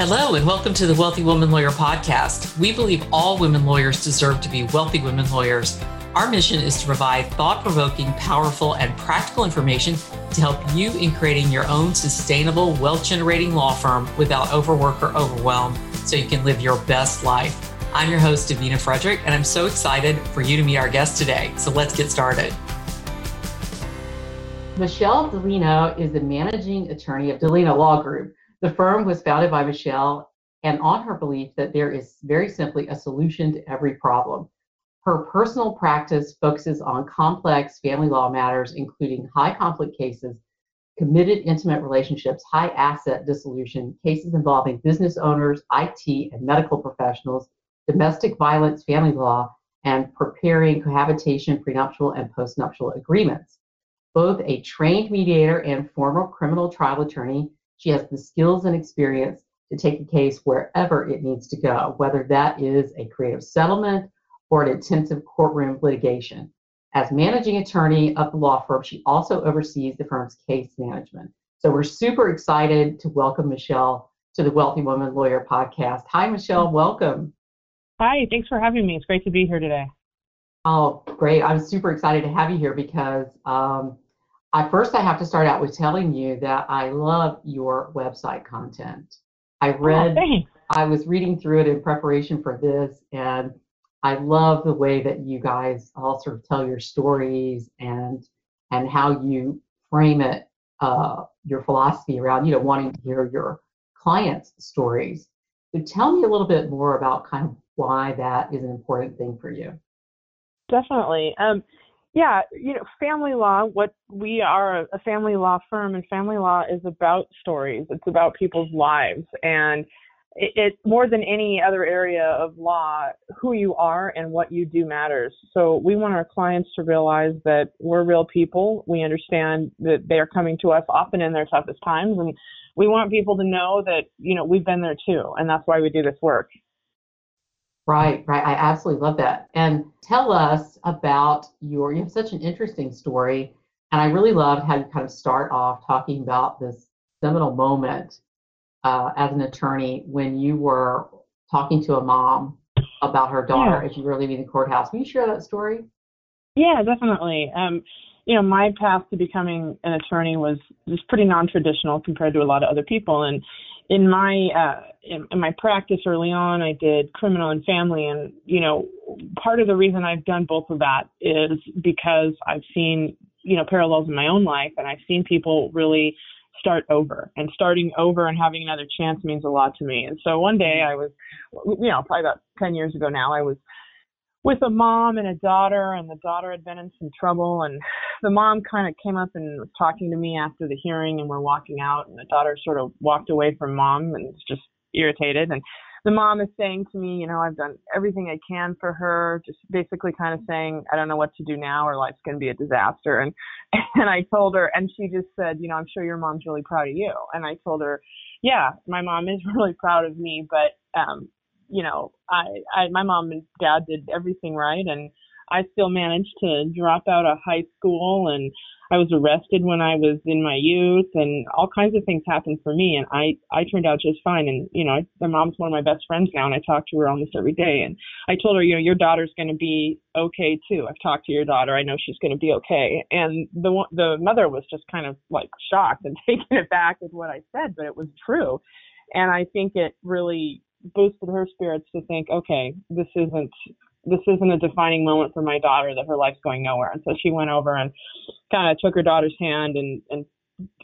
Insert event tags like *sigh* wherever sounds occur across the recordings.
Hello, and welcome to the Wealthy Woman Lawyer podcast. We believe all women lawyers deserve to be wealthy women lawyers. Our mission is to provide thought provoking, powerful, and practical information to help you in creating your own sustainable, wealth generating law firm without overwork or overwhelm so you can live your best life. I'm your host, Davina Frederick, and I'm so excited for you to meet our guest today. So let's get started. Michelle Dellino is the managing attorney of Dellino Law Group. The firm was founded by Michelle and on her belief that there is very simply a solution to every problem. Her personal practice focuses on complex family law matters, including high conflict cases, committed intimate relationships, high asset dissolution, cases involving business owners, IT, and medical professionals, domestic violence, family law, and preparing cohabitation, prenuptial, and postnuptial agreements. Both a trained mediator and former criminal trial attorney, she has the skills and experience to take a case wherever it needs to go, whether that is a creative settlement or an intensive courtroom litigation. As managing attorney of the law firm, she also oversees the firm's case management. So we're super excited to welcome Michelle to the Wealthy Woman Lawyer podcast. Hi, Michelle. Welcome. Hi. Thanks for having me. It's great to be here today. Oh, great. I'm super excited to have you here because um, I first I have to start out with telling you that I love your website content. I oh, read oh, I was reading through it in preparation for this and I love the way that you guys all sort of tell your stories and and how you frame it uh, your philosophy around you know wanting to hear your clients' stories. So tell me a little bit more about kind of why that is an important thing for you. Definitely. Um, yeah, you know, family law, what we are a family law firm, and family law is about stories. It's about people's lives. And it, it more than any other area of law, who you are and what you do matters. So we want our clients to realize that we're real people. We understand that they are coming to us often in their toughest times. And we want people to know that, you know, we've been there too. And that's why we do this work. Right, right. I absolutely love that. And tell us about your, you have such an interesting story. And I really loved how you kind of start off talking about this seminal moment uh, as an attorney when you were talking to a mom about her daughter yeah. as you were leaving the courthouse. Can you share that story? Yeah, definitely. Um, you know, my path to becoming an attorney was was pretty non-traditional compared to a lot of other people, and in my uh, in, in my practice early on, I did criminal and family, and you know, part of the reason I've done both of that is because I've seen you know parallels in my own life, and I've seen people really start over, and starting over and having another chance means a lot to me. And so one day I was, you know, probably about ten years ago now, I was with a mom and a daughter, and the daughter had been in some trouble, and the mom kind of came up and was talking to me after the hearing, and we're walking out, and the daughter sort of walked away from mom and was just irritated, and the mom is saying to me, you know, I've done everything I can for her, just basically kind of saying, I don't know what to do now, or life's going to be a disaster. And *laughs* and I told her, and she just said, you know, I'm sure your mom's really proud of you. And I told her, yeah, my mom is *laughs* really proud of me, but um, you know, I, I my mom and dad did everything right, and I still managed to drop out of high school, and I was arrested when I was in my youth, and all kinds of things happened for me, and I I turned out just fine. And you know, my mom's one of my best friends now, and I talk to her almost every day. And I told her, you know, your daughter's going to be okay too. I've talked to your daughter. I know she's going to be okay. And the the mother was just kind of like shocked and *laughs* taken it back with what I said, but it was true. And I think it really boosted her spirits to think, okay, this isn't this isn't a defining moment for my daughter that her life's going nowhere. And so she went over and kind of took her daughter's hand and and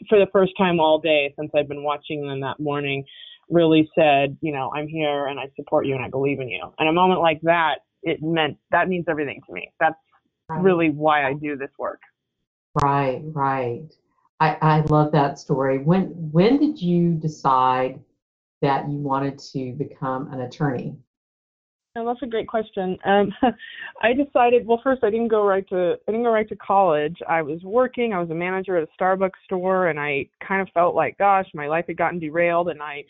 for the first time all day since I've been watching them that morning, really said, you know, I'm here and I support you and I believe in you. And a moment like that, it meant that means everything to me. That's right. really why I do this work. Right, right. I, I love that story. When when did you decide that you wanted to become an attorney? That's a great question. Um, *laughs* I decided. Well, first, I didn't go right to I didn't go right to college. I was working. I was a manager at a Starbucks store, and I kind of felt like, gosh, my life had gotten derailed, and I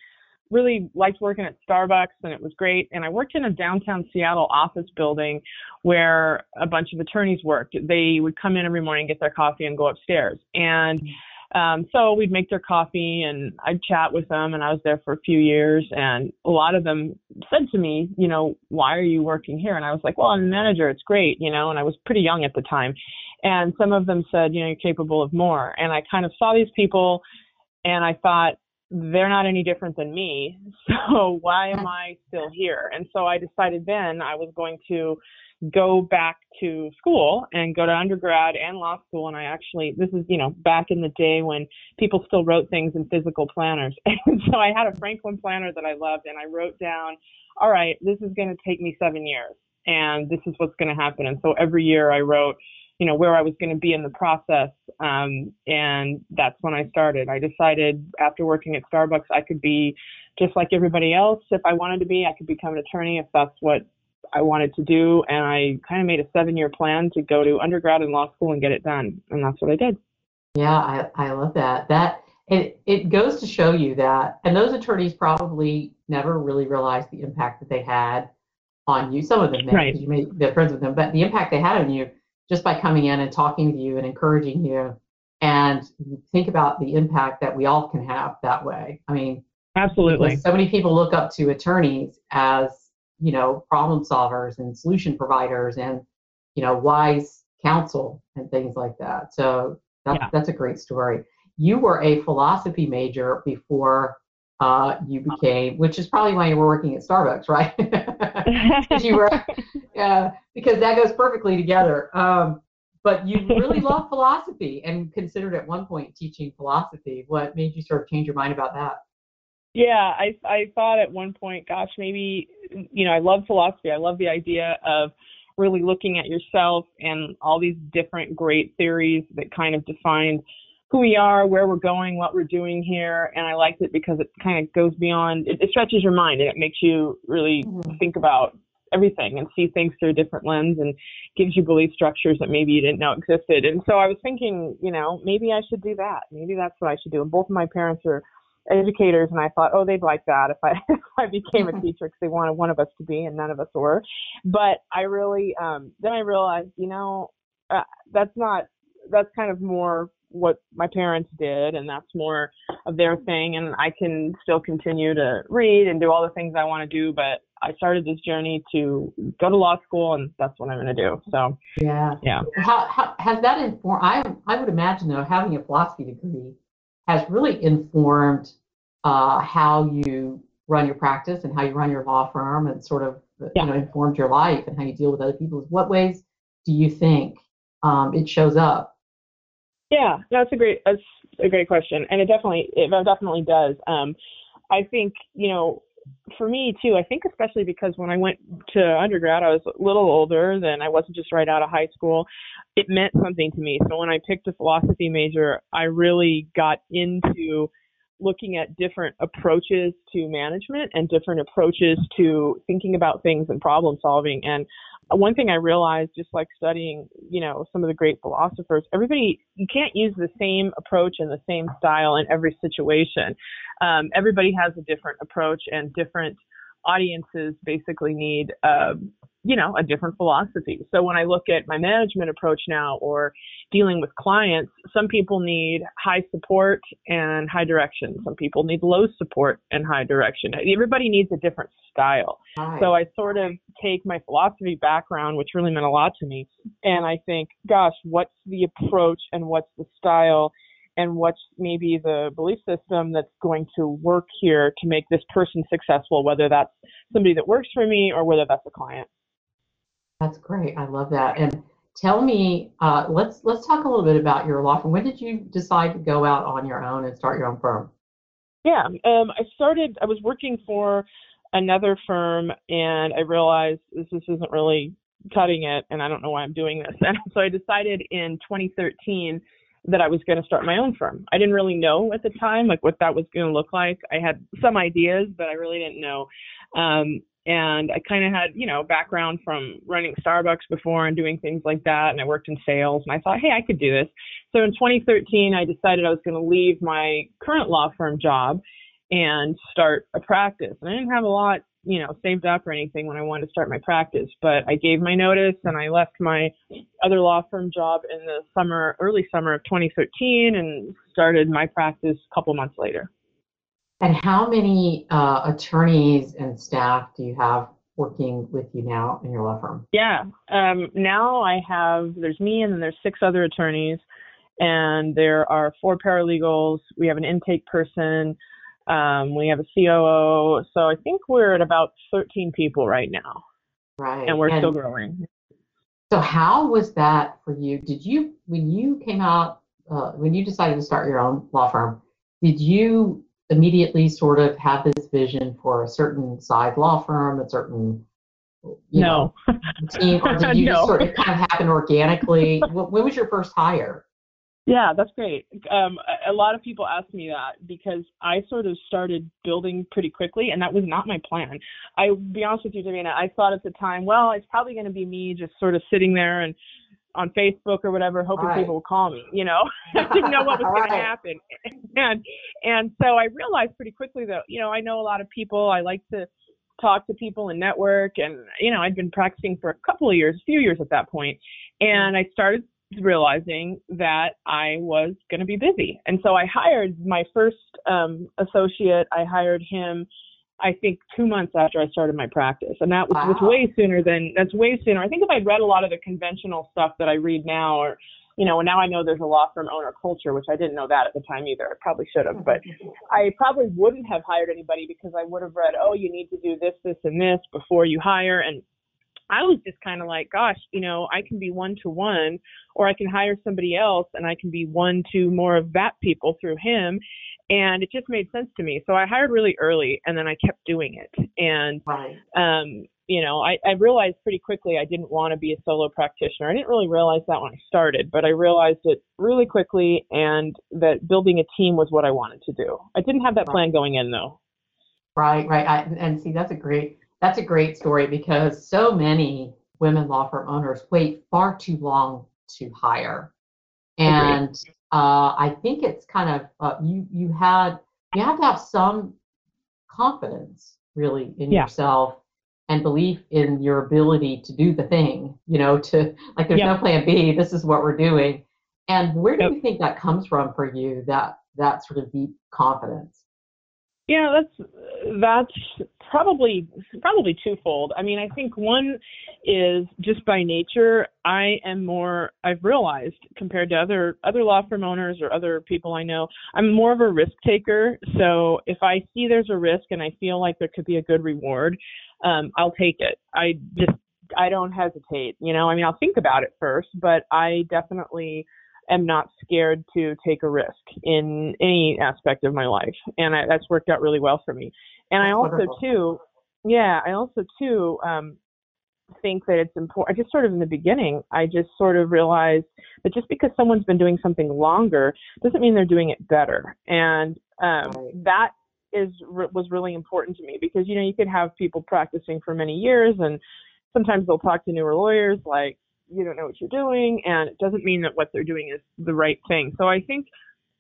really liked working at Starbucks, and it was great. And I worked in a downtown Seattle office building where a bunch of attorneys worked. They would come in every morning, get their coffee, and go upstairs. And Um, so we'd make their coffee and I'd chat with them and I was there for a few years and a lot of them said to me, you know, why are you working here? And I was like, well, I'm a manager. It's great, you know, and I was pretty young at the time. And some of them said, you know, you're capable of more. And I kind of saw these people and I thought, they're not any different than me. *laughs* So why am I still here? And so I decided then I was going to go back to school and go to undergrad and law school. And I actually, this is, you know, back in the day when people still wrote things in physical planners. *laughs* And so I had a Franklin planner that I loved and I wrote down, all right, this is going to take me seven years and this is what's going to happen. And so every year I wrote, you know, where I was going to be in the process. Um, and that's when I started. I decided after working at Starbucks, I could be just like everybody else. If I wanted to be, I could become an attorney if that's what I wanted to do, and I kind of made a seven-year plan to go to undergrad and law school and get it done, and that's what I did. Yeah, I, I love that. That it it goes to show you that, and those attorneys probably never really realized the impact that they had on you. Some of them, right. because you made the friends with them, but the impact they had on you just by coming in and talking to you and encouraging you, and think about the impact that we all can have that way. I mean, absolutely. So many people look up to attorneys as you know, problem solvers and solution providers and, you know, wise counsel and things like that. So that's, yeah. that's a great story. You were a philosophy major before uh, you became, which is probably why you were working at Starbucks, right? *laughs* Because you were, *laughs* yeah, because that goes perfectly together. Um, but you really *laughs* love philosophy and considered at one point teaching philosophy. What made you sort of change your mind about that? Yeah, I I thought at one point, gosh, maybe you know, I love philosophy. I love the idea of really looking at yourself and all these different great theories that kind of define who we are, where we're going, what we're doing here. And I liked it because it kind of goes beyond, it, it stretches your mind and it makes you really mm-hmm. think about everything and see things through a different lens and gives you belief structures that maybe you didn't know existed. And so I was thinking, you know, maybe I should do that. Maybe that's what I should do. And both of my parents are educators and I thought, oh, they'd like that if I *laughs* if I became a *laughs* teacher because they wanted one of us to be and none of us were. But I really um, then I realized, you know, uh, that's not that's kind of more what my parents did and that's more of their thing and I can still continue to read and do all the things I want to do but I started this journey to go to law school and that's what I'm going to do so yeah yeah how, how has that informed I I would imagine though having a philosophy degree has really informed uh, how you run your practice and how you run your law firm and sort of yeah. you know informed your life and how you deal with other people. What ways do you think um, it shows up? Yeah that's a great that's a great question. And it definitely it definitely does. Um, i think you know for me too i think especially because when i went to undergrad i was a little older than i wasn't just right out of high school. It meant something to me. So when i picked a philosophy major i really got into looking at different approaches to management and different approaches to thinking about things and problem solving. And one thing I realized just like studying, you know, some of the great philosophers, everybody, you can't use the same approach and the same style in every situation. Um, everybody has a different approach and different audiences basically need um, you know, a different philosophy. So when I look at my management approach now or dealing with clients, some people need high support and high direction. Some people need low support and high direction. Everybody needs a different style. Right. So I sort of take my philosophy background, which really meant a lot to me, and I think, gosh, what's the approach and what's the style and what's maybe the belief system that's going to work here to make this person successful, whether that's somebody that works for me or whether that's a client. That's great. I love that. And tell me, uh, let's let's talk a little bit about your law firm. When did you decide to go out on your own and start your own firm? Yeah, um, I started. I was working for another firm, and I realized this, this isn't really cutting it, and I don't know why I'm doing this. *laughs* And so I decided in 2013 that I was going to start my own firm. I didn't really know at the time like what that was going to look like. I had some ideas, but I really didn't know. Um, and I kind of had, you know, background from running Starbucks before and doing things like that. And I worked in sales and I thought, hey, I could do this. So in 2013, I decided I was going to leave my current law firm job and start a practice. And I didn't have a lot you know, saved up or anything when I wanted to start my practice, but I gave my notice and I left my other law firm job in the summer, early summer of 2013 and started my practice a couple months later. And how many uh, attorneys and staff do you have working with you now in your law firm? Yeah. Um, now I have, there's me and then there's six other attorneys and there are four paralegals. We have an intake person. Um, we have a COO. So I think we're at about 13 people right now. Right. And we're and still growing. So how was that for you? Did you, when you came out, uh, when you decided to start your own law firm, did you immediately sort of have this vision for a certain size law firm, a certain you no. know, team, or did *laughs* you no. just sort of kind of happen organically? when was your first hire? Yeah, that's great. Um, a lot of people ask me that because I sort of started building pretty quickly, and that was not my plan. I be honest with you, Davina, I thought at the time, well, it's probably going to be me just sort of sitting there and on Facebook or whatever, hoping right. people will call me. You know, *laughs* I didn't know what was going right. to happen, and and so I realized pretty quickly that you know I know a lot of people. I like to talk to people and network, and you know I'd been practicing for a couple of years, a few years at that point, and I started realizing that I was going to be busy. And so I hired my first um, associate. I hired him, I think, two months after I started my practice. And that was, wow. was way sooner than, that's way sooner. I think if I'd read a lot of the conventional stuff that I read now, or, you know, and now I know there's a law firm owner culture, which I didn't know that at the time either. I probably should have, but I probably wouldn't have hired anybody because I would have read, oh, you need to do this, this, and this before you hire. And I was just kind of like, gosh, you know, I can be one to one, or I can hire somebody else and I can be one to more of that people through him. And it just made sense to me. So I hired really early and then I kept doing it. And, right. um, you know, I, I realized pretty quickly I didn't want to be a solo practitioner. I didn't really realize that when I started, but I realized it really quickly and that building a team was what I wanted to do. I didn't have that right. plan going in though. Right, right. I, and see, that's a great that's a great story because so many women law firm owners wait far too long to hire. And uh, I think it's kind of uh, you you had you have to have some confidence really in yeah. yourself and belief in your ability to do the thing. You know, to like there's yep. no plan B. This is what we're doing. And where do yep. you think that comes from for you? That that sort of deep confidence. Yeah, that's that's probably probably twofold. I mean, I think one is just by nature, I am more I've realized compared to other other law firm owners or other people I know, I'm more of a risk taker. So if I see there's a risk and I feel like there could be a good reward, um, I'll take it. I just I don't hesitate. You know, I mean, I'll think about it first, but I definitely am not scared to take a risk in any aspect of my life, and I, that's worked out really well for me. And I also Wonderful. too, yeah, I also too um, think that it's important. I just sort of in the beginning, I just sort of realized that just because someone's been doing something longer doesn't mean they're doing it better, and um, right. that is was really important to me because you know you could have people practicing for many years and sometimes they'll talk to newer lawyers like you don't know what you're doing, and it doesn't mean that what they're doing is the right thing. So I think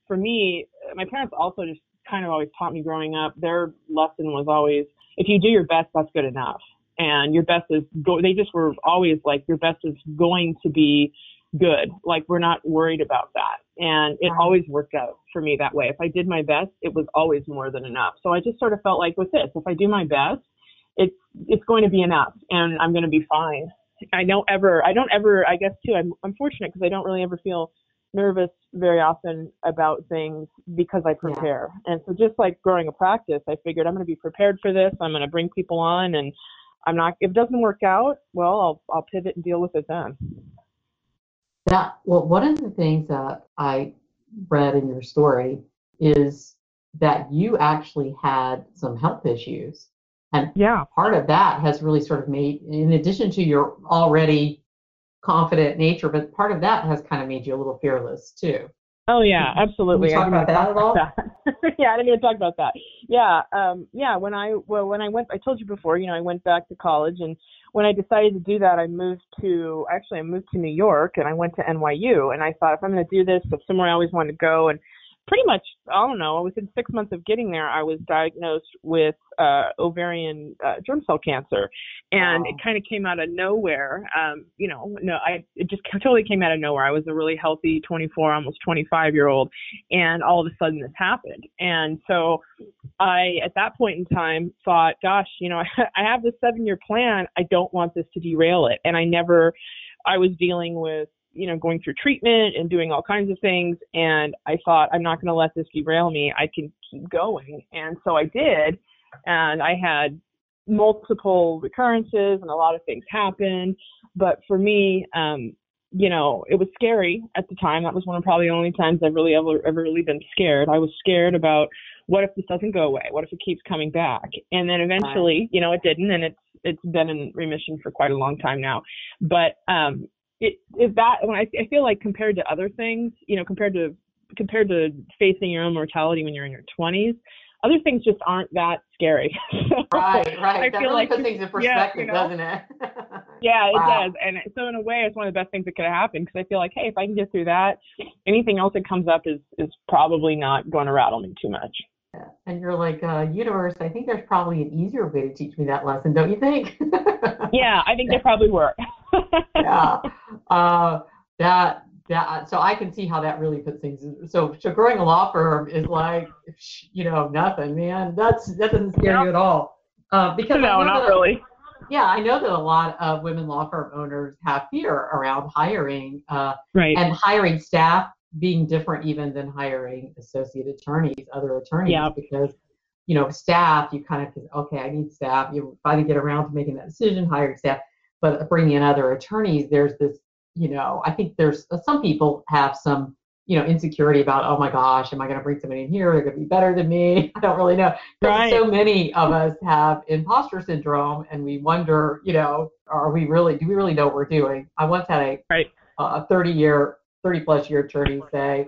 for me, my parents also just kind of always taught me growing up. Their lesson was always, if you do your best, that's good enough. And your best is go. They just were always like, your best is going to be good. Like we're not worried about that. And it always worked out for me that way. If I did my best, it was always more than enough. So I just sort of felt like with this, if I do my best, it's it's going to be enough and I'm going to be fine. I don't ever, I don't ever, I guess too, I'm, I'm fortunate because I don't really ever feel nervous very often about things because I prepare. Yeah. And so just like growing a practice, I figured I'm going to be prepared for this. I'm going to bring people on and I'm not, if it doesn't work out, well, I'll, I'll pivot and deal with it then. That, well, one of the things that I read in your story is that you actually had some health issues and yeah. part of that has really sort of made, in addition to your already confident nature, but part of that has kind of made you a little fearless too. Oh yeah, absolutely. Can talk about that at all? *laughs* yeah, I didn't even talk about that. Yeah, um, yeah. When I well, when I went, I told you before. You know, I went back to college, and when I decided to do that, I moved to actually I moved to New York, and I went to NYU, and I thought if I'm going to do this, if somewhere I always wanted to go, and pretty much, I don't know, within six months of getting there, I was diagnosed with uh, ovarian uh, germ cell cancer, and wow. it kind of came out of nowhere. Um, you know, no, I it just totally came out of nowhere. I was a really healthy 24, almost 25 year old, and all of a sudden this happened. And so, I at that point in time thought, gosh, you know, *laughs* I have this seven year plan. I don't want this to derail it, and I never. I was dealing with you know, going through treatment and doing all kinds of things. And I thought, I'm not going to let this derail me. I can keep going. And so I did. And I had multiple recurrences and a lot of things happened. But for me, um, you know, it was scary at the time. That was one of probably the only times I've really ever ever really been scared. I was scared about what if this doesn't go away? What if it keeps coming back? And then eventually, you know, it didn't, and it's it's been in remission for quite a long time now. But um, it is that when I, I feel like compared to other things, you know, compared to compared to facing your own mortality when you're in your 20s, other things just aren't that scary. *laughs* right, right. I that feel really like puts things in perspective, yeah, you know? doesn't it? *laughs* yeah, it wow. does. And so in a way, it's one of the best things that could have happened because I feel like, hey, if I can get through that, anything else that comes up is is probably not going to rattle me too much. And you're like, uh, universe, I think there's probably an easier way to teach me that lesson, don't you think? *laughs* yeah, I think there probably were. *laughs* yeah. Uh, that that so I can see how that really puts things. So so growing a law firm is like you know nothing, man. That's that doesn't scare you at all. Uh, because no, not that, really. Yeah, I know that a lot of women law firm owners have fear around hiring uh, right. and hiring staff being different even than hiring associate attorneys, other attorneys, yeah. because you know staff you kind of okay, I need staff. You finally get around to making that decision, hiring staff but bringing in other attorneys, there's this, you know, I think there's uh, some people have some, you know, insecurity about, oh my gosh, am I going to bring somebody in here? They're going to be better than me. *laughs* I don't really know. Right. So many of us have imposter syndrome, and we wonder, you know, are we really? Do we really know what we're doing? I once had a right. a 30 year, 30 plus year attorneys say,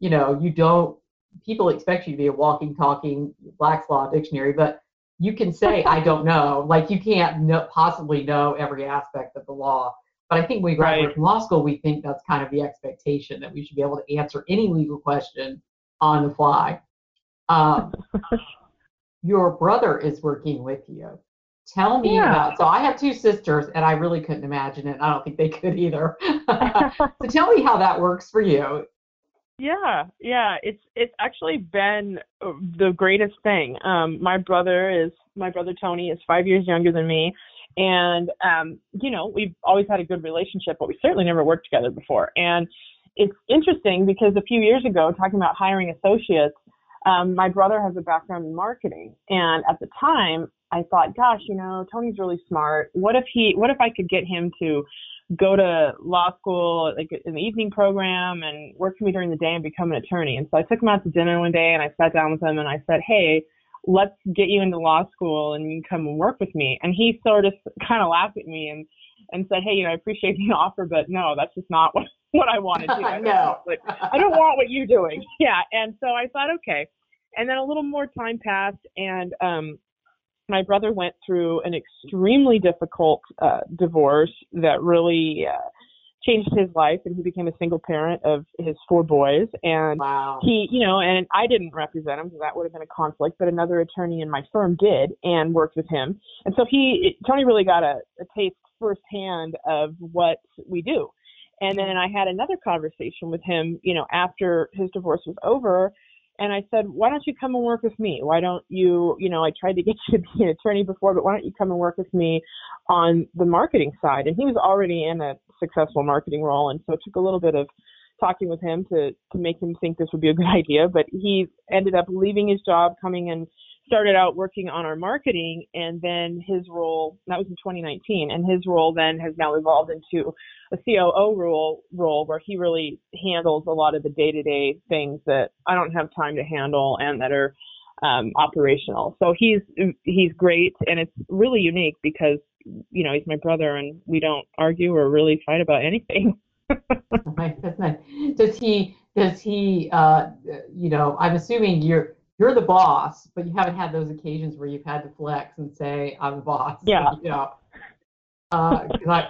you know, you don't. People expect you to be a walking, talking Black's Law dictionary, but you can say I don't *laughs* know. Like you can't know, possibly know every aspect of the law. But I think when we graduate right. from law school, we think that's kind of the expectation that we should be able to answer any legal question on the fly. Um, *laughs* your brother is working with you. Tell me yeah. about. So I have two sisters, and I really couldn't imagine it. I don't think they could either. *laughs* so *laughs* tell me how that works for you. Yeah, yeah, it's it's actually been uh, the greatest thing. Um, my brother is my brother Tony is five years younger than me, and um, you know we've always had a good relationship, but we certainly never worked together before. And it's interesting because a few years ago, talking about hiring associates, um, my brother has a background in marketing, and at the time I thought, gosh, you know, Tony's really smart. What if he? What if I could get him to go to law school like in the evening program and work for me during the day and become an attorney. And so I took him out to dinner one day and I sat down with him and I said, Hey, let's get you into law school and you can come and work with me. And he sort of *laughs* kind of laughed at me and and said, Hey, you know, I appreciate the *laughs* offer, but no, that's just not what *laughs* what I want to do. I no. Like, I don't want what you're doing. Yeah. And so I thought, okay. And then a little more time passed and um my brother went through an extremely difficult uh, divorce that really uh, changed his life, and he became a single parent of his four boys. And wow. he, you know, and I didn't represent him, so that would have been a conflict. But another attorney in my firm did, and worked with him. And so he, Tony, really got a, a taste firsthand of what we do. And then I had another conversation with him, you know, after his divorce was over and I said, why don't you come and work with me? Why don't you, you know, I tried to get *laughs* you to be an attorney before, but why don't you come and work with me on the marketing side? And he was already in a successful marketing role. And so it took a little bit of talking with him to, to make him think this would be a good *laughs* idea. But he ended up leaving his job, coming and started out working on our marketing and then his role that was in 2019 and his role then has now evolved into a COO role role where he really handles a lot of the day-to-day things that I don't have time to handle and that are um, operational. So he's he's great and it's really unique because you know he's my brother and we don't argue or really fight about anything. *laughs* Does he does he uh, you know I'm assuming you're you're the boss, but you haven't had those occasions where you've had to flex and say, I'm the boss. Yeah. *laughs* You know, uh, I,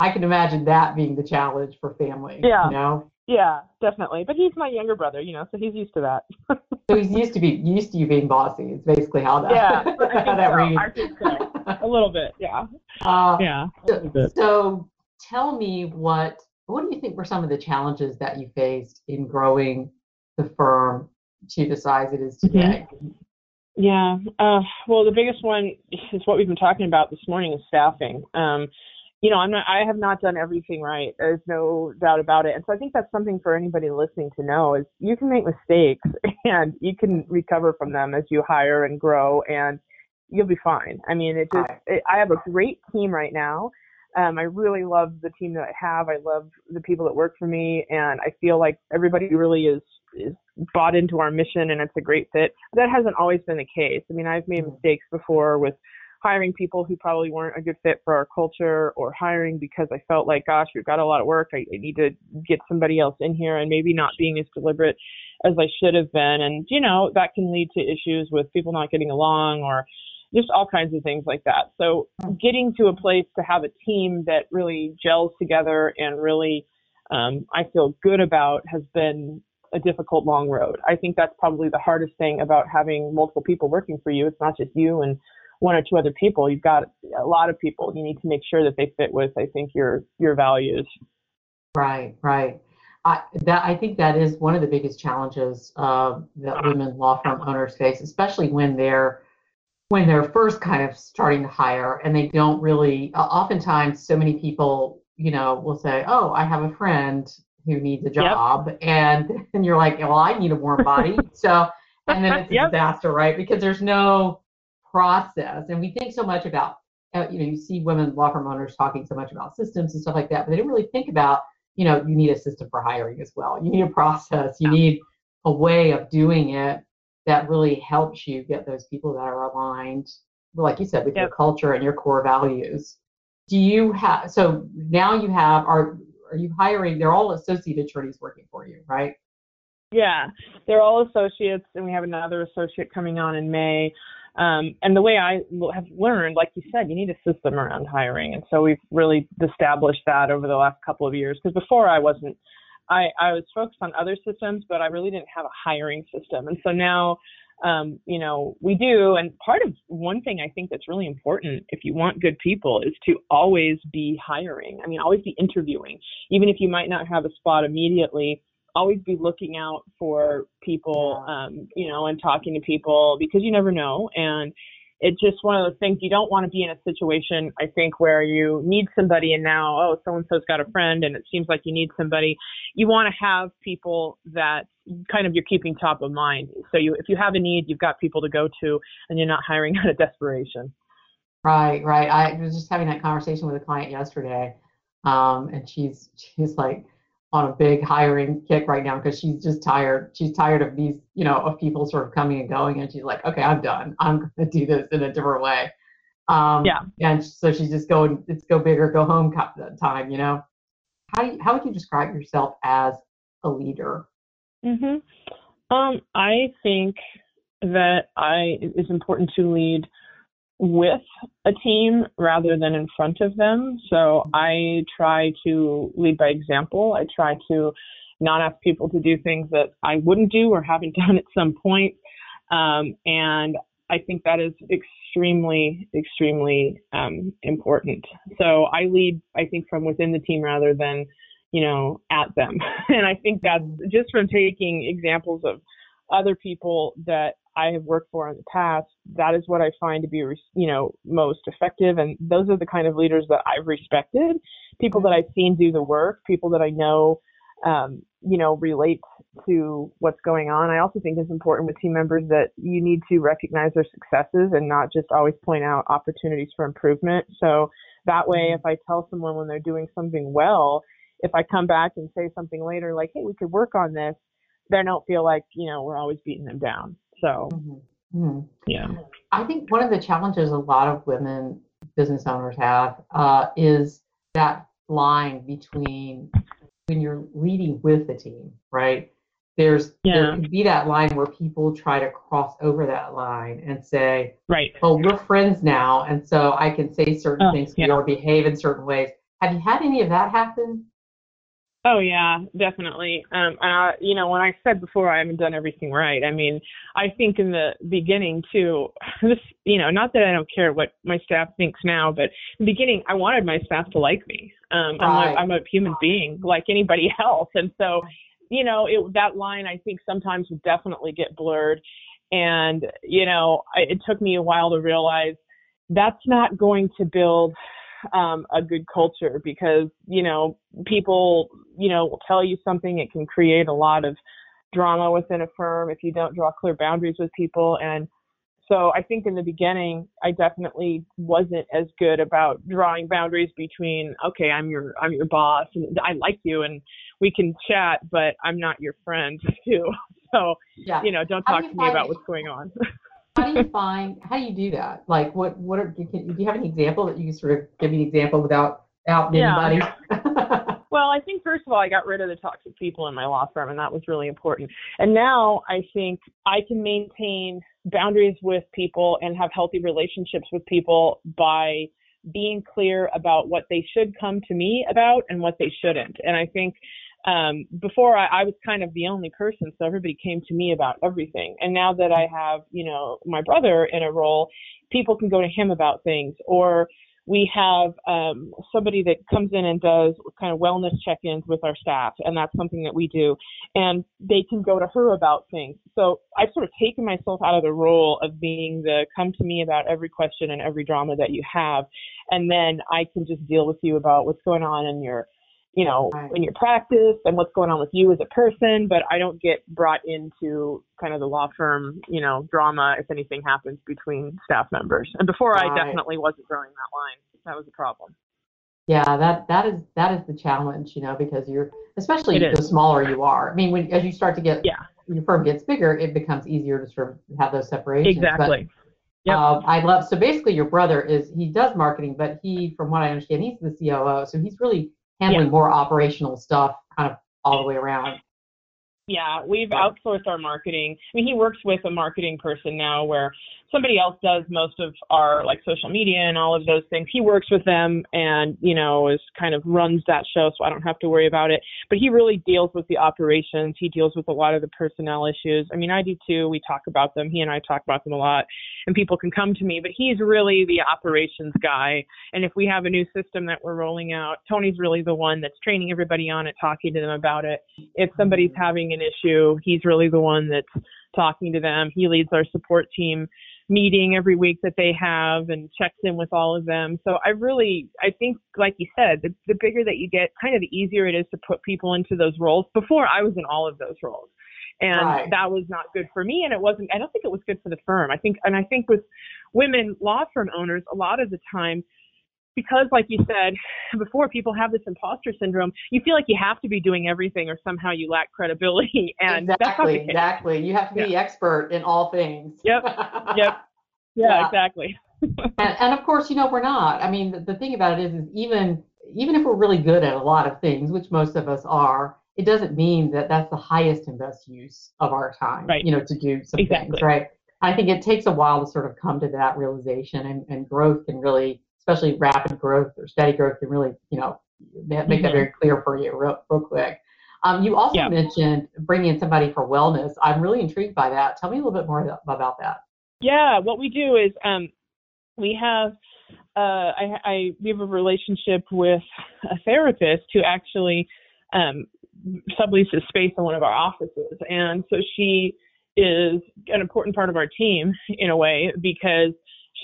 I can imagine that being the challenge for family. Yeah. You know? Yeah, definitely. But he's my younger brother, you know, so he's used to that. *laughs* so he's used to be used to you being bossy. It's basically how that yeah, *laughs* how that so. reads. I think so. A little bit, yeah. Uh, yeah. So, so tell me what what do you think were some of the challenges that you faced in growing the firm to the size it is Mm-hmm. today? Yeah. Uh, well, the biggest one is what we've been talking about this morning is staffing. Um, you know, I'm not, I have not done everything right. There's no doubt about it. And so I think that's something for anybody listening to know is you can make mistakes *laughs* and you can recover from them as you hire and grow and you'll be fine. I mean, it just, it, I have a great team right now. Um, I really love the team that I have. I love the people that work for me and I feel like everybody really is, is bought into our mission and it's a great fit. That hasn't always been the case. I mean, I've made mistakes before with hiring people who probably weren't a good fit for our culture or hiring because I felt like, gosh, we've got a lot of work. I, I need to get somebody else in here and maybe not being as deliberate as I should have been. And, you know, that can lead to issues with people not getting along or just all kinds of things like that. So getting to a place to have a team that really gels together and really um, I feel good about has been a difficult long road. I think that's probably the hardest thing about having multiple people working for you. It's not just you and one or two other people. You've got a lot of people. You need to make sure that they fit with, I think, your your values. Right, right. I that I think that is one of the biggest challenges uh, that women law firm owners face, especially when they're when they're first kind of starting to hire and they don't really. Uh, oftentimes, so many people, you know, will say, "Oh, I have a friend who needs a job," yep. and and you're like, "Well, I need a warm body." *laughs* so, and then it's a yep. disaster, right? Because there's no process, and we think so much about. Uh, you know, you see women law firm owners talking so much about systems and stuff like that, but they don't really think about you know, you need a system for hiring as well. You need a process. You need a way of doing it that really helps you get those people that are aligned, like you said, with yep. your culture and your core values. Do you have so now you have are are you hiring? They're all associate attorneys working for you, right? Yeah, they're all associates, and we have another associate coming on in May. Um, and the way I have learned, like you said, you need a system around hiring. And so we've really established that over the last couple of years. Because before I wasn't, I, I was focused on other systems, but I really didn't have a hiring system. And so now, um, you know, we do. And part of one thing I think that's really important if you want good people is to always be hiring. I mean, always be interviewing, even if you might not have a spot immediately always be looking out for people, um, you know, and talking to people because you never know. And it's just one of those things you don't want to be in a situation, I think, where you need somebody and now, oh, so and so's got a friend and it seems like you need somebody. You want to have people that kind of you're keeping top of mind. So you, if you have a need, you've got people to go to and you're not hiring *laughs* out of desperation. Right, right. I was just having that conversation with a client yesterday. Um, and she's, she's like, on a big hiring kick right now because she's just tired. She's tired of these, you know, of people sort of coming and going, and she's like, okay, I'm done. I'm *laughs* going to do this in a different way. Um, yeah. And so she's just going, it's go big or go home time, you know. How do you, how would you describe yourself as a leader? Mhm. Um, I think that I it's important to lead with a team rather than in front of them. So I try to lead by example. I try to not ask people to do things that I wouldn't do or haven't *laughs* done at some point. Um, and I think that is extremely, extremely um, important. So I lead, I think, from within the team rather than, you know, at them. *laughs* and I think that's just from taking examples of other people that I have worked for in the past, that is what I find to be, you know, most effective. And those are the kind of leaders that I've respected, people that I've seen do the work, people that I know, um, you know, relate to what's going on. I also think it's important with team members that you need to recognize their successes and not just always point out opportunities for improvement. So that way, if I tell someone when they're doing something well, if I come back and say something later like, hey, we could work on this, they don't feel like, you know, we're always beating them down. So, mm-hmm. Mm-hmm. yeah. I think one of the challenges a lot of women business owners have uh, is that line between when you're leading with the team, right? There's yeah. there can be that line where people try to cross over that line and say, right, well we're friends now, and so I can say certain oh, things yeah. or behave in certain ways. Have you had any of that happen? Oh yeah, definitely. Um, and I, you know, when I said before I haven't done everything right, I mean, I think in the beginning too, *laughs* this, you know, not that I don't care what my staff thinks now, but in the beginning, I wanted my staff to like me. Um, right. I'm, a, I'm a human being like anybody *laughs* else, and so, you know, it, that line I think sometimes would definitely get blurred, and you know, I, it took me a while to realize that's not going to build um, a good culture because you know people you know will tell you something it can create a lot of drama within a firm if you don't draw clear boundaries with people. And so I think in the beginning I definitely wasn't as good about drawing boundaries between okay I'm your I'm your boss and I like you and we can chat but I'm not your friend *laughs* too. So yeah. you know don't talk to me about what's going on *laughs* how do you find how do you do that? Like what what are you can, do you have an example that you can sort of give me an example without out yeah. anybody? *laughs* well, I think first of all I got rid of the toxic people in my law firm and that was really important. And now I think I can maintain boundaries with people and have healthy relationships with people by being clear about what they should come to me about and what they shouldn't. And I think um, before I, I was kind of the only person, so everybody came to me about everything. And now that I have, you know, my brother in a role, people can go to him about things. Or we have um, somebody that comes in and does kind of wellness check-ins with our staff, and that's something that we do. And they can go to her about things. So I've sort of taken myself out of the role of being the come to me about every question and every drama that you have, and then I can just deal with you about what's going on in your you know, in your practice and what's going on with you as a person, but I don't get brought into kind of the law firm, you know, drama if anything happens between staff members. And before right. I definitely wasn't drawing that line. That was a problem. Yeah, that that is that is the challenge, you know, because you're especially the smaller you are. I mean, when as you start to get yeah. your firm gets bigger, it becomes easier to sort of have those separations. Exactly. But, Yep. Uh, I love so basically your brother is he does marketing, but he, from what I understand, he's the COO, so he's really handling yeah. more operational stuff kind of all the way around. Yeah, we've outsourced our marketing. I mean, he works with a marketing person now where somebody else does most of our like social media and all of those things. He works with them and, you know, is kind of runs that show so I don't have to worry about it. But he really deals with the operations. He deals with a lot of the personnel issues. I mean, I do too. We talk about them. He and I talk about them a lot and people can come to me, but he's really the operations guy. And if we have a new system that we're rolling out, Tony's really the one that's training everybody on it, talking to them about it. If somebody's having an issue, he's really the one that's talking to them. He leads our support team meeting every week that they have and checks in with all of them. So I really, I think, like you said, the, the bigger that you get, kind of the easier it is to put people into those roles. Before I was in all of those roles. And right. that was not good for me. And it wasn't, I don't think it was good for the firm. I think, and I think with women law firm owners, a lot of the time, because like you said *sighs* before people have this imposter syndrome you feel like you have to be doing everything or somehow you lack credibility *laughs* and exactly exactly you have to be yeah. the expert in all things yep yep *laughs* yeah, yeah. exactly *laughs* and, and, of course you know we're not i mean the, the thing about it is, is even even if we're really good at a lot of things which most of us are it doesn't mean that that's the highest and best use of our time right. you know to do some exactly. things right i think it takes a while to sort of come to that realization and, and growth can really especially rapid growth or steady growth can really, you know, make mm-hmm. that very clear for you real, real quick. Um, you also yeah. mentioned bringing in somebody for wellness. I'm really intrigued by that. Tell me a little bit more about that. Yeah, what we do is um, we have uh, I, I, we have a relationship with a therapist who actually um, subleases space in one of our offices, and so she is an important part of our team in a way because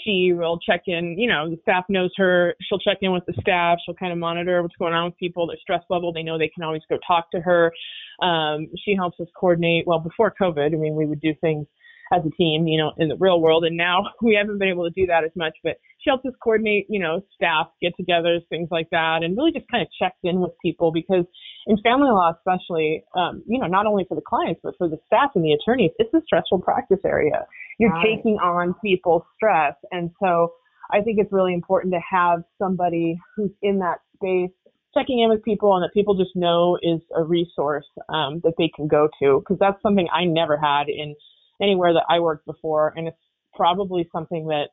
she will check in, you know, the staff knows her. She'll check in with the staff. She'll kind of monitor what's going on with people, their stress level. They know they can always go talk to her. Um, she helps us coordinate. Well, before COVID, I mean, we would do things as a team, you know, in the real world. And now *laughs* we haven't been able to do that as much, but she helps us coordinate, you know, staff get togethers, things like that, and really just kind of checks in with people because in family law, especially, um, you know, not only for the clients, but for the staff and the attorneys, it's a stressful practice area. You're right. taking on people's stress. And so I think it's really important to have somebody who's in that space checking in with people and that people just know is a resource um, that they can go to because that's something I never had in anywhere that I worked before, and it's probably something that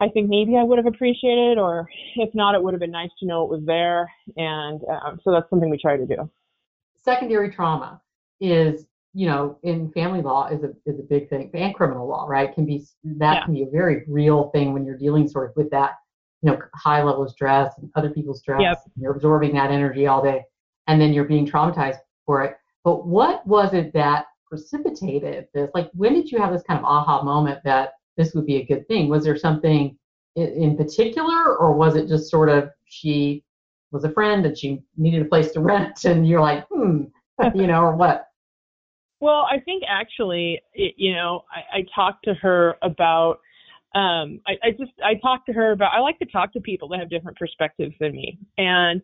I think maybe I would have appreciated, or if not, it would have been nice to know it was there. And um, so that's something we try to do. Secondary trauma is, you know, in family law is a is a big thing, and criminal law, right? Can be that Yeah. can be a very real thing when you're dealing sort of with that, you know, high level of stress and other people's stress. Yep. and You're absorbing that energy all day, and then you're being traumatized for it. But what was it that precipitated this? Like, when did you have this kind of aha moment that this would be a good thing? Was there something in particular, or was it just sort of she was a friend and she needed a place to rent, and you're like, hmm, you know, or what? *laughs* Well, I think actually, you know, I, I talked to her about. Um, I, I just I talked to her about. I like to talk to people that have different perspectives than me, and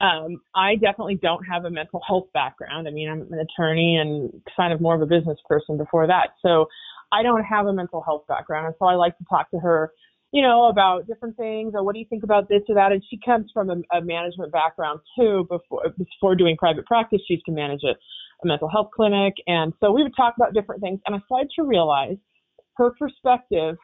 um, I definitely don't have a mental health background. I mean, I'm an attorney and kind of more of a business person before that, so I don't have a mental health background, and so I like to talk to her, you know, about different things or what do you think about this or that. And she comes from a, a management background too. Before before doing private practice, she used to manage a a mental health clinic. And so we would talk about different things. And I started to realize her perspective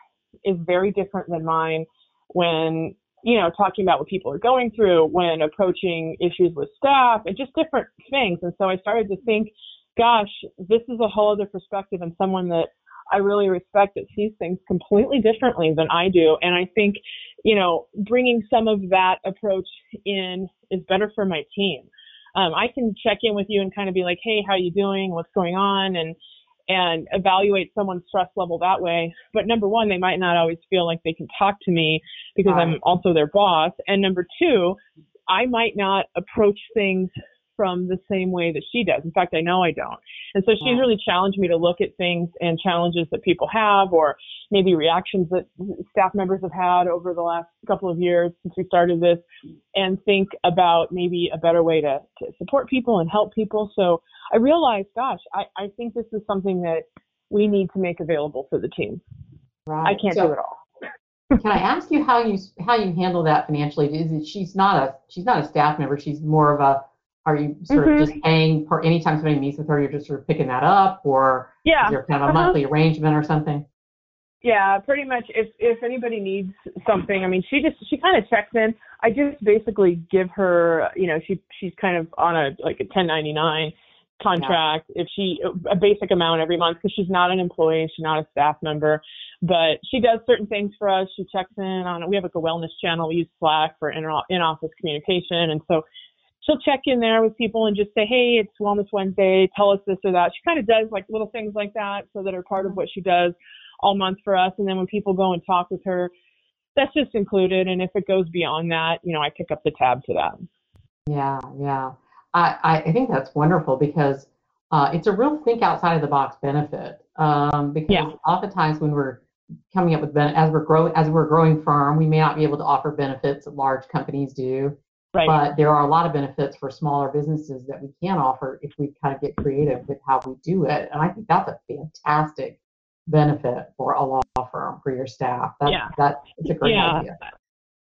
is very different than mine when, you know, talking about what people are going through, when approaching issues with staff, and just different things. And so I started to think, gosh, this is a whole other perspective and someone that I really respect that sees things completely differently than I do. And I think, you know, bringing some of that approach in is better for my team um, I can check in with you and kind of be like, hey, how are you doing? What's going on? And and evaluate someone's stress level that way. But number one, they might not always feel like they can talk to me because I'm also their boss. And number two, I might not approach things from the same way that she does. In fact, I know I don't. And so she's really challenged me to look at things and challenges that people have or maybe reactions that staff members have had over the last couple of years since we started this and think about maybe a better way to, to support people and help people. So I realized, gosh, I, I think this is something that we need to make available for the team. Right. I can't So do it all. Can I ask you how you how you handle that financially? Is it she's not a she's not a staff member. She's more of a. Are you sort Mhm. of just paying for anytime somebody meets with her, you're just sort of picking that up, or Yeah. is there kind of a Uh-huh. monthly arrangement or something? Yeah, pretty much. If if anybody needs something, I mean, she just she kind of checks in. I just basically give her, you know, she she's kind of on a like a 1099 contract. If she a basic amount every month because she's not an employee, she's not a staff member, but she does certain things for us. She checks in on. it. We have like a wellness channel. We use Slack for in in office communication, and so she'll check in there with people and just say, hey, it's Wellness Wednesday. Tell us this or that. She kind of does like little things like that so that are part of what she does all month for us. And then when people go and talk with her, that's just included. And if it goes beyond that, you know, I pick up the tab to that. Yeah, yeah. I, I I think that's wonderful because uh, it's a real think outside of the box benefit. Um, because Yeah. oftentimes when we're coming up with ben- as we're growing as we're growing firm, we may not be able to offer benefits that large companies do. Right. But there are a lot of benefits for smaller businesses that we can offer if we kind of get creative with how we do it. And I think that's a fantastic benefit for a law firm for your staff. That, Yeah. that it's a great Yeah. idea.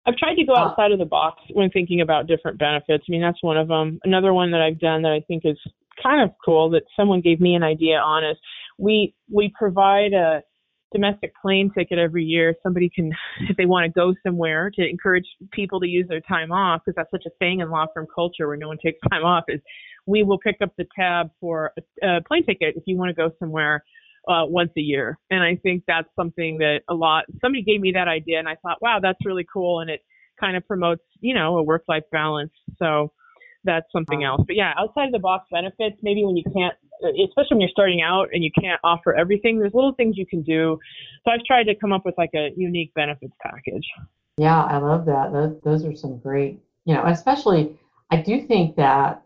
I've tried to go Uh, outside of the box when thinking about different benefits. I mean, that's one of them. Another one that I've done that I think is kind of cool that someone gave me an idea on is we we provide a domestic plane ticket every year. Somebody can, *laughs* if they want to go somewhere, to encourage people to use their time off because that's such a thing in law firm culture where no one takes *laughs* time off. Is we will pick up the tab for a, a plane ticket if you want to go somewhere uh, once a year. And I think that's something that a lot, somebody gave me that idea and I thought, wow, that's really cool. And it kind of promotes, you know, a work life balance. So that's something else. But yeah, outside of the box benefits, maybe when you can't, especially when you're starting out and you can't offer everything, there's little things you can do. So I've tried to come up with like a unique benefits package. Yeah, I love that. Those, those are some great, you know, especially I do think that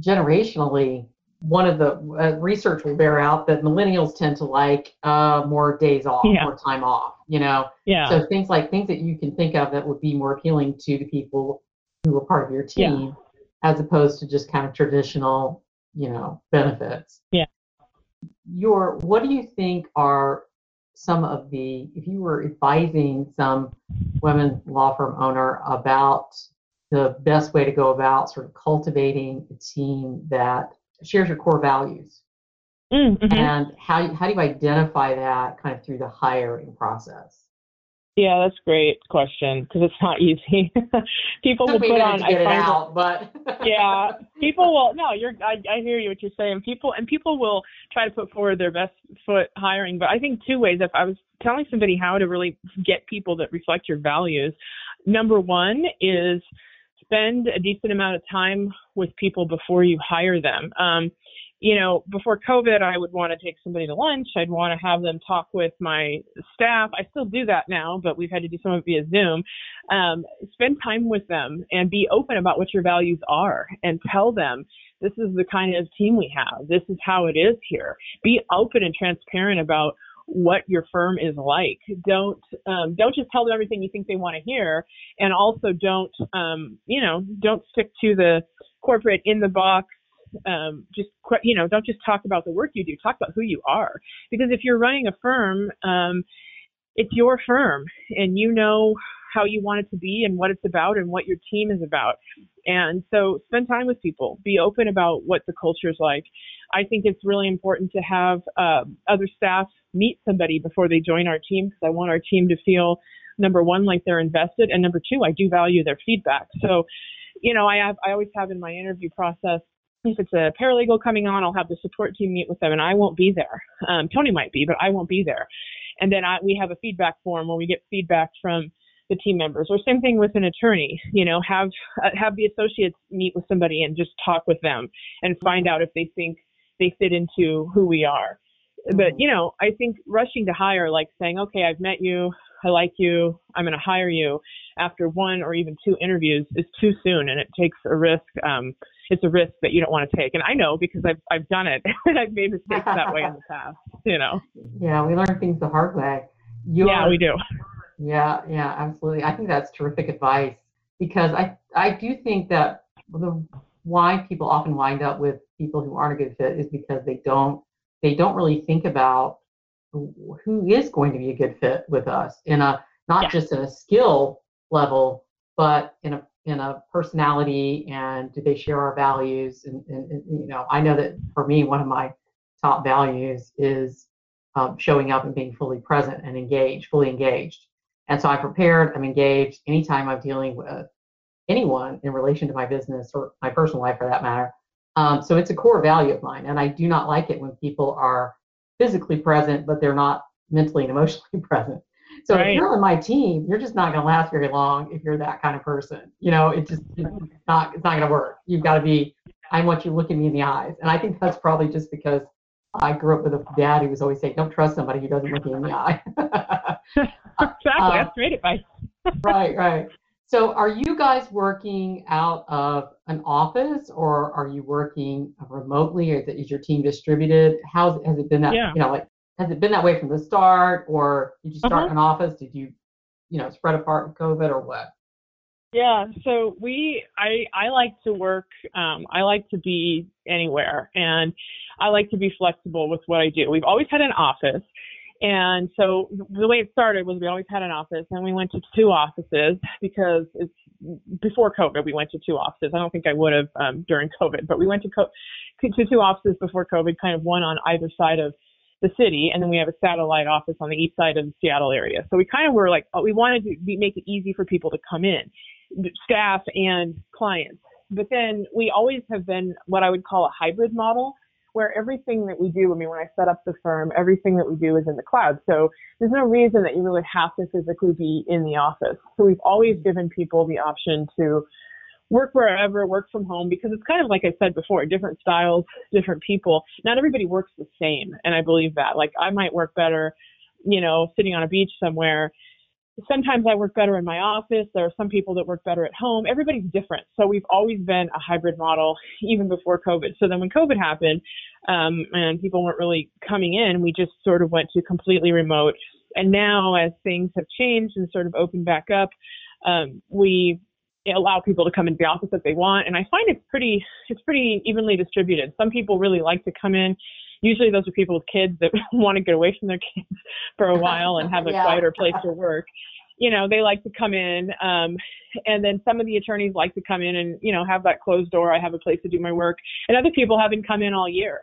generationally, one of the uh, research will bear out that millennials tend to like uh, more days off, Yeah. more time off, you know. Yeah. So things like things that you can think of that would be more appealing to the people who are part of your team, as opposed to just kind of traditional, you know, benefits. Yeah. Your what do you think are some of the if you were advising some women law firm owner about the best way to go about sort of cultivating a team that shares your core values Mm, mhm. and how, how do you identify that kind of through the hiring process? Yeah, that's a great question because it's not *laughs* easy. people will put on. I find out, but *laughs* yeah, people will. No, you're. I, I hear you what you're saying. People and people will try to put forward their best foot hiring. But I think two ways. If I was telling somebody how to really get people that reflect your values, number one is spend a decent amount of time with people before you hire them. Um, you know, before COVID, I would want to take somebody to lunch. I'd want to have them talk with my staff. I still do that now, but we've had to do some of it via Zoom. Um, spend time with them and be open about what your values are and tell them this is the kind of team we have. This is how it is here. Be open and transparent about what your firm is like. Don't um, don't just tell them everything you think they want to hear, and also don't um, you know don't stick to the corporate in the box um, just you know don't just talk about the work you do talk about who you are. Because if you're running a firm um, it's your firm and you know how you want it to be and what it's about and what your team is about. And so spend time with people. Be open about what the culture is like. I think it's really important to have uh, other staff meet somebody before they join our team because i want our team to feel number one like they're invested and number two i do value their feedback. So you know i have i always have in my interview process if it's a paralegal coming on, I'll have the support team meet with them, and I won't be there. Um, Tony might be, but I won't be there. And then I, we have a feedback form where we get feedback from the team members. Or same thing with an attorney. You know, have uh, have the associates meet with somebody and just talk with them and find out if they think they fit into who we are. But mm-hmm. you know, I think rushing to hire, like saying, okay, I've met you, I like you, I'm going to hire you after one or even two interviews is too soon and it takes a risk. Um, it's a risk that you don't want to take. And I know because I've, I've done it *laughs* and I've made mistakes that way in the past, you know? Yeah, we learn things the hard way. You're, yeah, we do. Yeah, yeah, absolutely. I think that's terrific advice because I, I do think that the why people often wind up with people who aren't a good fit is because they don't they don't really think about who is going to be a good fit with us in a not yeah. just in a skill level, but in a in a personality and do they share our values? And, and, and you know, I know that for me, one of my top values is um, showing up and being fully present and engaged, fully engaged. And so I'm prepared, I'm engaged anytime I'm dealing with anyone in relation to my business or my personal life for that matter. Um, so it's a core value of mine. And I do not like it when people are physically present, but they're not mentally and emotionally *laughs* present. So right. if you're on my team, you're just not going to last very long if you're that kind of person. You know, it just it's not it's not going to work. You've got to be. I want you looking me in the eyes, and I think that's probably just because I grew up with a dad who was always saying, "Don't trust somebody who doesn't look you in the eye." *laughs* exactly, um, that's great advice. *laughs* right, right. So, are you guys working out of an office, or are you working remotely, or is your team distributed? How's has it been that yeah. you know like has it been that way from the start, or did you start uh-huh. in an office? Did you, you know, spread apart with COVID, or what? Yeah, so we, I, I like to work. Um, I like to be anywhere, and I like to be flexible with what I do. We've always had an office, and so the way it started was we always had an office, and we went to two offices because it's before COVID. We went to two offices. I don't think I would have um, during COVID, but we went to co- to two offices before COVID, kind of one on either side of the city, and then we have a satellite office on the east side of the Seattle area. So we kind of were like, oh, we wanted to be, make it easy for people to come in, staff and clients. But then we always have been what I would call a hybrid model, where everything that we do, I mean, when I set up the firm, everything that we do is in the cloud. So there's no reason that you really have to physically be in the office. So we've always given people the option to work wherever, work from home, because it's kind of like I said before, different styles, different people. Not everybody works the same, and I believe that. Like I might work better, you know, sitting on a beach somewhere. Sometimes I work better in my office. There are some people that work better at home. Everybody's different. So we've always been a hybrid model, *laughs* even before COVID. So then when COVID happened, um, and people weren't really coming in, we just sort of went to completely remote. And now, as things have changed and sort of opened back up, um, we allow people to come into the office if they want. And I find it's pretty it's pretty evenly distributed. Some people really like to come in. Usually those are people with kids that *laughs* want to get away from their kids *laughs* for a while and have a *laughs* yeah. quieter place to work. You know, they like to come in. Um, and then some of the attorneys like to come in and, you know, have that closed door. I have a place to do my work. And other people haven't come in all year.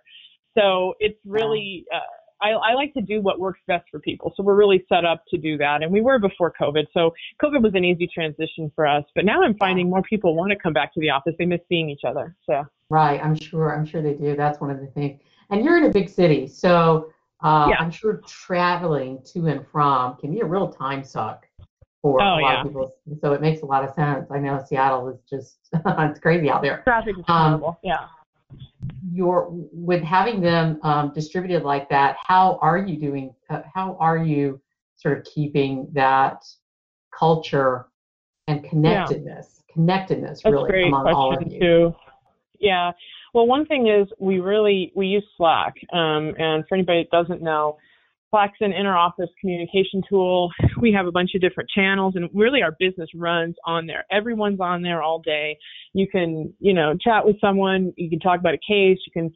So it's really, uh, I, I like to do what works best for people. So we're really set up to do that. And we were before COVID. So COVID was an easy transition for us. But now I'm finding more people want to come back to the office. They miss seeing each other. So Right. I'm sure. I'm sure they do. That's one of the things. And you're in a big city. So uh, Yeah. I'm sure traveling to and from can be a real time suck for Oh, a lot yeah. of people. So it makes a lot of sense. I know Seattle is just, *laughs* it's crazy out there. traffic is Um, horrible. Yeah. Your with having them um, distributed like that how are you doing uh, how are you sort of keeping that culture and connectedness connectedness That's really great among all of you too. Yeah. Well, one thing is we really we use Slack, um, and for anybody that doesn't know, Slack's an inter-office communication tool. We have a bunch of different channels, and really our business runs on there. Everyone's on there all day. You can, you know, chat with someone. You can talk about a case. You can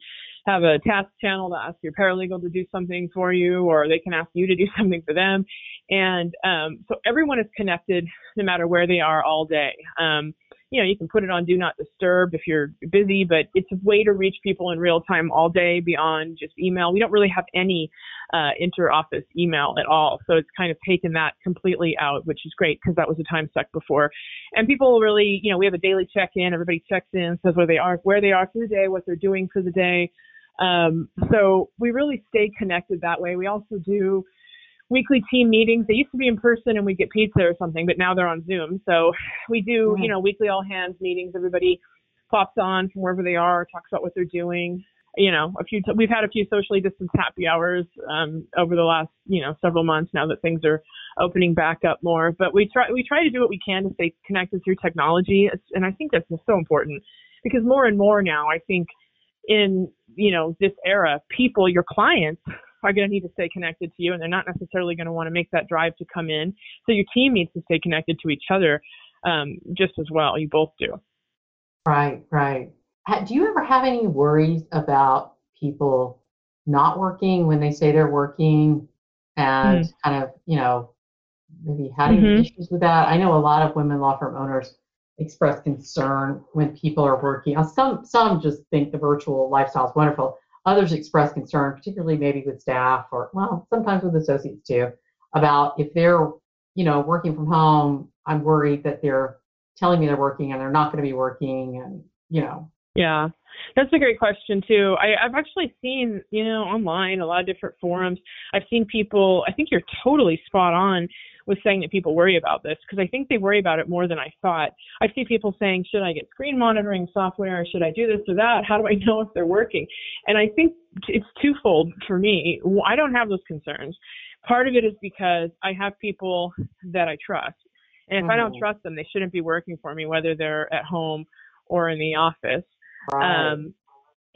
have a task channel to ask your paralegal to do something for you, or they can ask you to do *laughs* something for them. And um, so everyone is connected, no matter where they are, all day. Um, you know, you can put it on do not disturb if you're busy, but it's a way to reach people in real time all day beyond just email. We don't really have any uh, inter-office email at all, so it's kind of taken that completely out, which is great because that was a time suck before. And people really, you know, we have a daily check-in. Everybody checks in, says where they are, where they are for the day, what they're doing for the day. Um, so we really stay connected that way. We also do weekly team meetings. They used to be in person and we'd get pizza or something, but now they're on Zoom. So we do, you know, weekly all hands meetings. Everybody pops on from wherever they are, talks about what they're doing. You know, a few, t- we've had a few socially distanced happy hours, um, over the last, you know, several months now that things are opening back up more, but we try, we try to do what we can to stay connected through technology. And I think that's just so important because more and more now, I think in, you know, this era, people, your clients are going to need to stay connected to you and they're not necessarily going to want to make that drive to come in. So your team needs to stay connected to each other um, just as well. You both do. right right do you ever have any worries about people not working when they say they're working and kind of you know maybe having Mhm. issues with that i know a lot of women law firm owners express concern when people are working Now, some some just think the virtual lifestyle is wonderful others express concern particularly maybe with staff or well sometimes with associates too about if they're you know working from home i'm worried that they're telling me they're working and they're not going to be working and you know Yeah, that's a great question too. I, I've actually seen, you know, online a lot of different forums. I've seen people. I think you're totally spot on with saying that people worry about this because I think they worry about it more than I thought. I see people saying, "Should I get screen monitoring software? Should I do this or that? How do I *laughs* know if they're working?" And I think it's twofold for me. I don't have those concerns. Part of it is because I have people that I trust, and if I don't Mhm. trust them, they shouldn't be working for me, whether they're at home or in the office. right Um,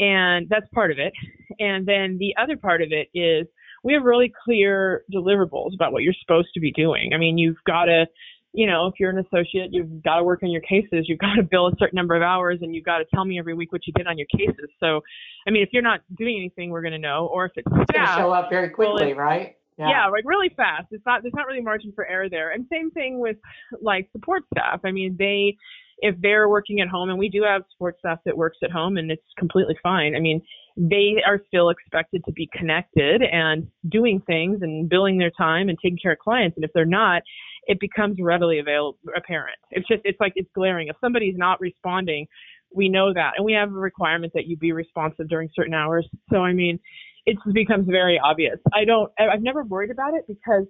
and that's part of it. And then the other part of it is we have really clear deliverables about what you're supposed to be doing. I mean, you've got to, you know, if you're an associate, you've got to work on your cases. You've *laughs* got to bill a certain number of hours and you've got to tell me every week what you did on your cases. So, I mean, if you're not doing anything, we're going to know. Or if it's it's going to staff, show up very well, quickly right yeah. like really fast. It's not there's not really margin for error there. And same thing with like support staff. I mean, they if they're working at home and we do have support staff that works at home and it's completely fine. I mean, they are still expected to be connected and doing things and billing their time and taking care of clients. And if they're not, it becomes readily available apparent. It's just it's like it's glaring. If somebody's not responding, we know that. And we have a requirement that you be responsive during certain hours. So I mean, it becomes very obvious. I don't, I've never worried about it because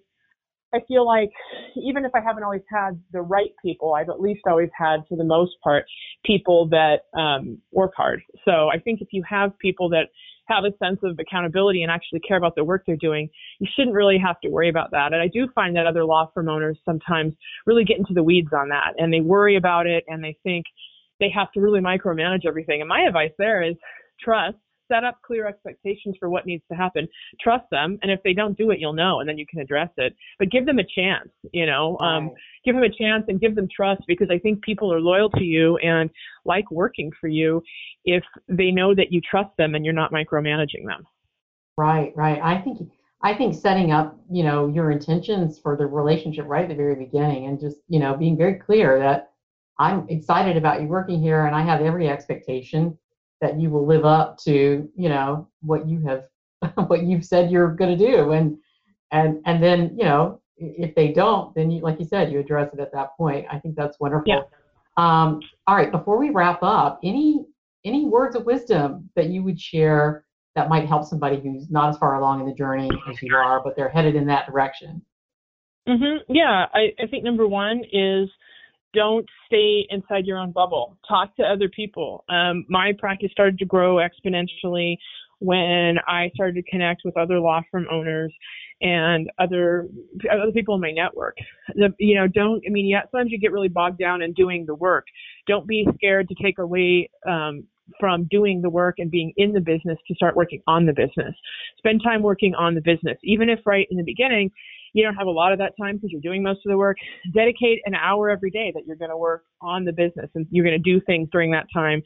I feel like even if I haven't always had the right people, I've at least always had, for the most part, people that um, work hard. So I think if you have people that have a sense of accountability and actually care about the work they're doing, you shouldn't really have to worry about that. And I do find that other law firm owners sometimes really get into the weeds on that and they worry about it and they think they have to really micromanage everything. And my advice there is trust, set up clear expectations for what needs to happen, trust them, and if they don't do it, you'll know, and then you can address it. But give them a chance, you know, um, Right. give them a chance and give them trust because I think people are loyal to you and like working for you if they know that you trust them and you're not micromanaging them. Right, right. I think I think setting up, you know, your intentions for the relationship right at the very beginning and just, you know, being very clear that I'm excited about you working here and I have every expectation that you will live up to, you know, what you have *laughs* what you've said you're going to do and and and then you know if they don't then you like you said you address it at that point i think that's wonderful yeah. um, all right before we wrap up any any words of wisdom that you would share that might help somebody who's not as far along in the journey as you are but they're headed in that direction mm-hmm. yeah I, I think number one is don't stay inside your own bubble. Talk to other people. Um, my practice started to grow exponentially when I started to connect with other law firm owners and other other people in my network. The, you know, don't I mean, yeah, sometimes you get really bogged down in doing the work. Don't be scared to take away um, from doing the work and being in the business to start working on the business. Spend time working on the business, even if right in the beginning you don't have a lot of that time because you're doing most of the work. Dedicate an hour every day that you're going to work on the business and you're going to do things during that time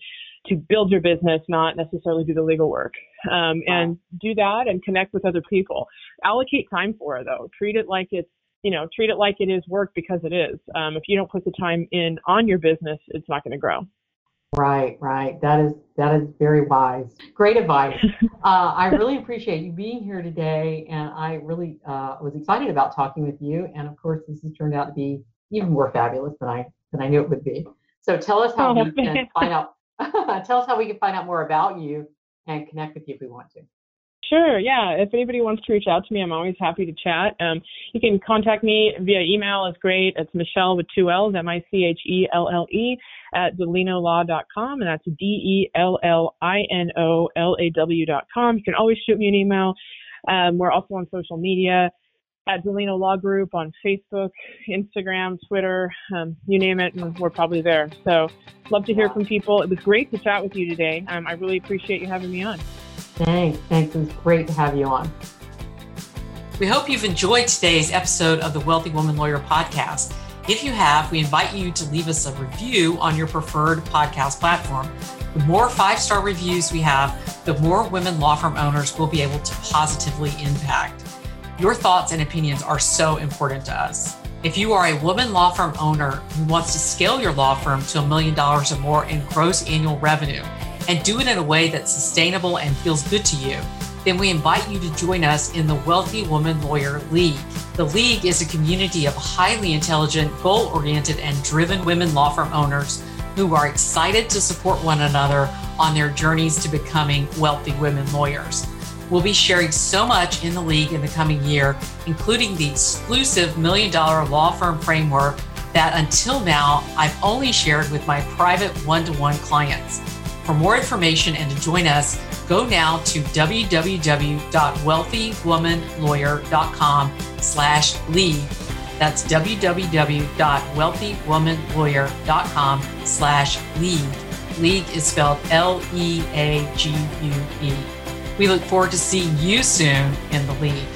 to build your business, not necessarily do the legal work. Um, and do that and connect with other people. Allocate time for it though. Treat it like it's you know, treat it like it is work because it is. Um, if you don't put the time in on your business, it's not going to grow. Right, right. That is that is very wise. Great advice. *laughs* uh, I really appreciate you being here today, and I really uh, was excited about talking with you. And of course, this has turned out to be even more fabulous than I than I knew it would be. So tell us how oh, we *laughs* can find out. *laughs* tell us how we can find out more about you and connect with you if we want to. Sure. Yeah. If anybody wants to reach out to me, I'm always happy to chat. Um, you can contact me via email. It's great. It's Michelle with two L's, M-I-C-H-E-L-L-E at dellinolaw.com, and that's D-E-L-L-I-N-O-L-A-W.com. You can always shoot me an email. Um, we're also on social media at Dellino Law Group on Facebook, Instagram, Twitter, um, you name it, and we're probably there. So, love to hear from people. It was great to chat with you today. Um, I really appreciate you having me on. Thanks. Thanks. It was great to have you on. We hope you've enjoyed today's episode of the Wealthy Woman Lawyer podcast. If you have, we invite you to leave us a review on your preferred podcast platform. The more five star reviews we have, the more women law firm owners will be able to positively impact. Your thoughts and opinions are so important to us. If you are a woman law firm owner who wants to scale your law firm to a million dollars or more in gross annual revenue, and do it in a way that's sustainable and feels good to you, then we invite you to join us in the Wealthy Woman Lawyer League. The League is a community of highly intelligent, goal oriented, and driven women law firm owners who are excited to support one another on their journeys to becoming wealthy women lawyers. We'll be sharing so much in the League in the coming year, including the exclusive Million Dollar Law Firm Framework that until now I've only shared with my private one to one clients. For more information and to join us, go now to www.wealthywomanlawyer.com slash league. That's www.wealthywomanlawyer.com slash league. League is spelled L-E-A-G-U-E. We look forward to seeing you soon in the league.